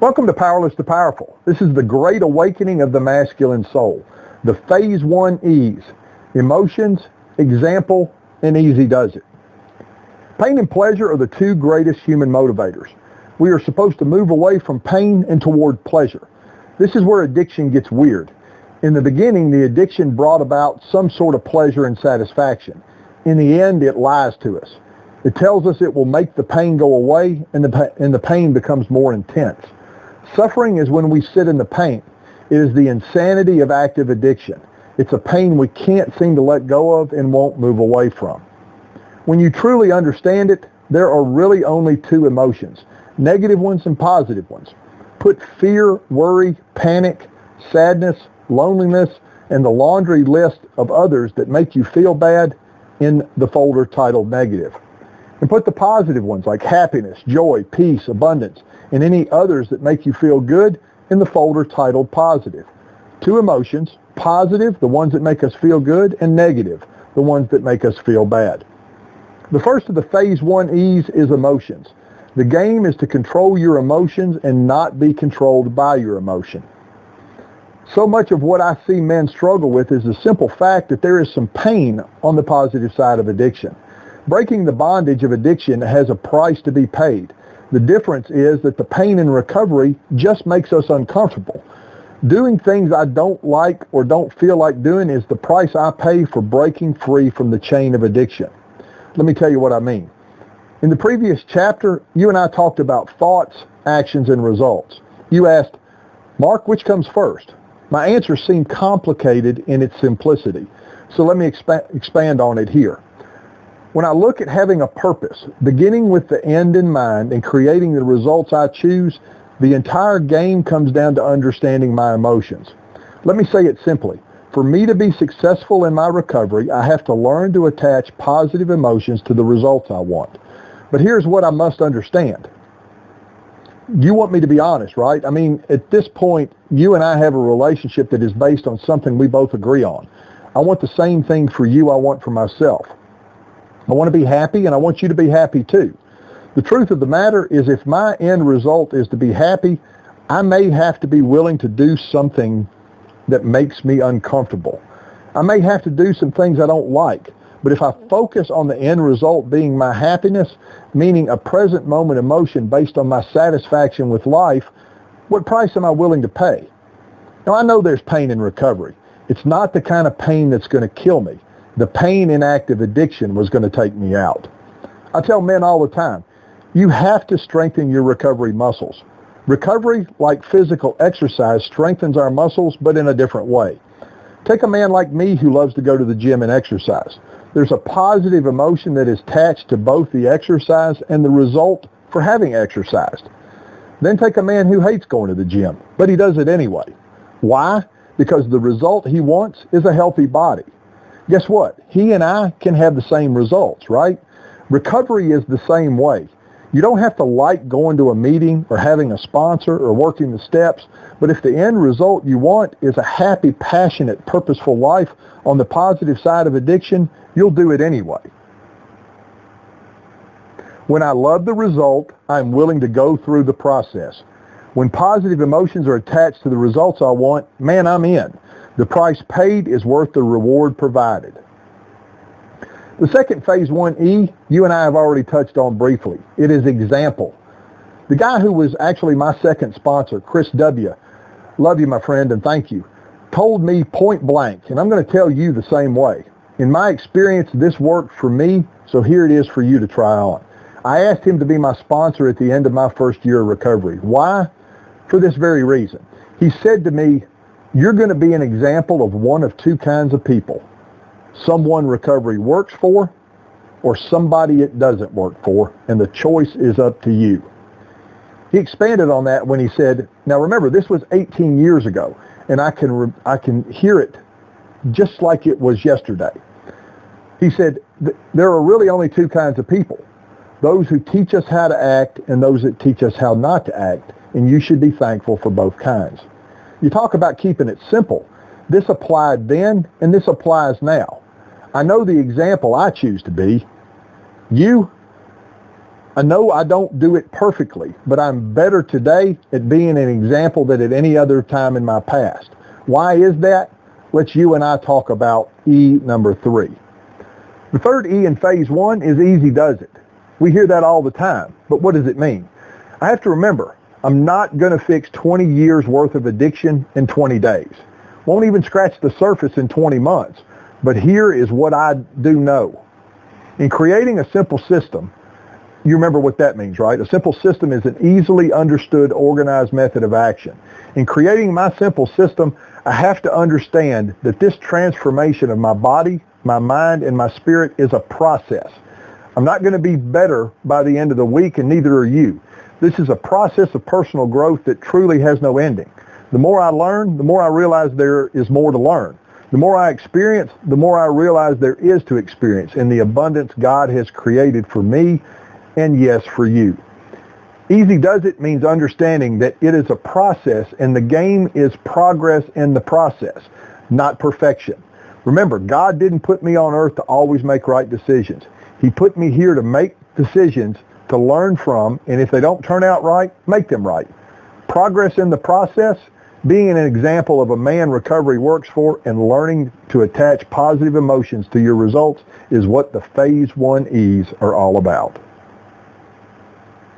Welcome to Powerless to Powerful. This is the great awakening of the masculine soul. The phase one E's. Emotions, example, and easy does it. Pain and pleasure are the two greatest human motivators. We are supposed to move away from pain and toward pleasure. This is where addiction gets weird. In the beginning, the addiction brought about some sort of pleasure and satisfaction. In the end, it lies to us. It tells us it will make the pain go away and the, and the pain becomes more intense. Suffering is when we sit in the pain. It is the insanity of active addiction. It's a pain we can't seem to let go of and won't move away from. When you truly understand it, there are really only two emotions, negative ones and positive ones. Put fear, worry, panic, sadness, loneliness, and the laundry list of others that make you feel bad in the folder titled negative. And put the positive ones like happiness, joy, peace, abundance, and any others that make you feel good in the folder titled positive. Two emotions, positive, the ones that make us feel good, and negative, the ones that make us feel bad. The first of the phase one E's is emotions. The game is to control your emotions and not be controlled by your emotion. So much of what I see men struggle with is the simple fact that there is some pain on the positive side of addiction. Breaking the bondage of addiction has a price to be paid. The difference is that the pain and recovery just makes us uncomfortable. Doing things I don't like or don't feel like doing is the price I pay for breaking free from the chain of addiction. Let me tell you what I mean. In the previous chapter, you and I talked about thoughts, actions, and results. You asked, Mark, which comes first? My answer seemed complicated in its simplicity, so let me expa- expand on it here. When I look at having a purpose, beginning with the end in mind and creating the results I choose, the entire game comes down to understanding my emotions. Let me say it simply. For me to be successful in my recovery, I have to learn to attach positive emotions to the results I want. But here's what I must understand you want me to be honest, right? I mean, at this point, you and I have a relationship that is based on something we both agree on. I want the same thing for you I want for myself. I want to be happy and I want you to be happy too. The truth of the matter is if my end result is to be happy, I may have to be willing to do something that makes me uncomfortable. I may have to do some things I don't like. But if I focus on the end result being my happiness, meaning a present moment emotion based on my satisfaction with life, what price am I willing to pay? Now I know there's pain in recovery. It's not the kind of pain that's going to kill me. The pain in active addiction was going to take me out. I tell men all the time, you have to strengthen your recovery muscles. Recovery, like physical exercise, strengthens our muscles, but in a different way. Take a man like me who loves to go to the gym and exercise. There's a positive emotion that is attached to both the exercise and the result for having exercised. Then take a man who hates going to the gym, but he does it anyway. Why? Because the result he wants is a healthy body. Guess what? He and I can have the same results, right? Recovery is the same way. You don't have to like going to a meeting or having a sponsor or working the steps, but if the end result you want is a happy, passionate, purposeful life on the positive side of addiction, you'll do it anyway. When I love the result, I'm willing to go through the process. When positive emotions are attached to the results I want, man, I'm in. The price paid is worth the reward provided. The second phase 1E, you and I have already touched on briefly. It is example. The guy who was actually my second sponsor, Chris W., love you, my friend, and thank you, told me point blank, and I'm going to tell you the same way. In my experience, this worked for me, so here it is for you to try on. I asked him to be my sponsor at the end of my first year of recovery. Why? For this very reason. He said to me, you're going to be an example of one of two kinds of people. Someone recovery works for or somebody it doesn't work for, and the choice is up to you. He expanded on that when he said, now remember, this was 18 years ago, and I can, I can hear it just like it was yesterday. He said, there are really only two kinds of people. Those who teach us how to act and those that teach us how not to act. And you should be thankful for both kinds. You talk about keeping it simple. This applied then and this applies now. I know the example I choose to be. You, I know I don't do it perfectly, but I'm better today at being an example than at any other time in my past. Why is that? Let's you and I talk about E number three. The third E in phase one is easy does it. We hear that all the time, but what does it mean? I have to remember, I'm not going to fix 20 years worth of addiction in 20 days. Won't even scratch the surface in 20 months. But here is what I do know. In creating a simple system, you remember what that means, right? A simple system is an easily understood, organized method of action. In creating my simple system, I have to understand that this transformation of my body, my mind, and my spirit is a process. I'm not going to be better by the end of the week, and neither are you. This is a process of personal growth that truly has no ending. The more I learn, the more I realize there is more to learn. The more I experience, the more I realize there is to experience in the abundance God has created for me and yes, for you. Easy does it means understanding that it is a process and the game is progress in the process, not perfection. Remember, God didn't put me on earth to always make right decisions. He put me here to make decisions to learn from, and if they don't turn out right, make them right. Progress in the process, being an example of a man recovery works for, and learning to attach positive emotions to your results is what the Phase 1 E's are all about.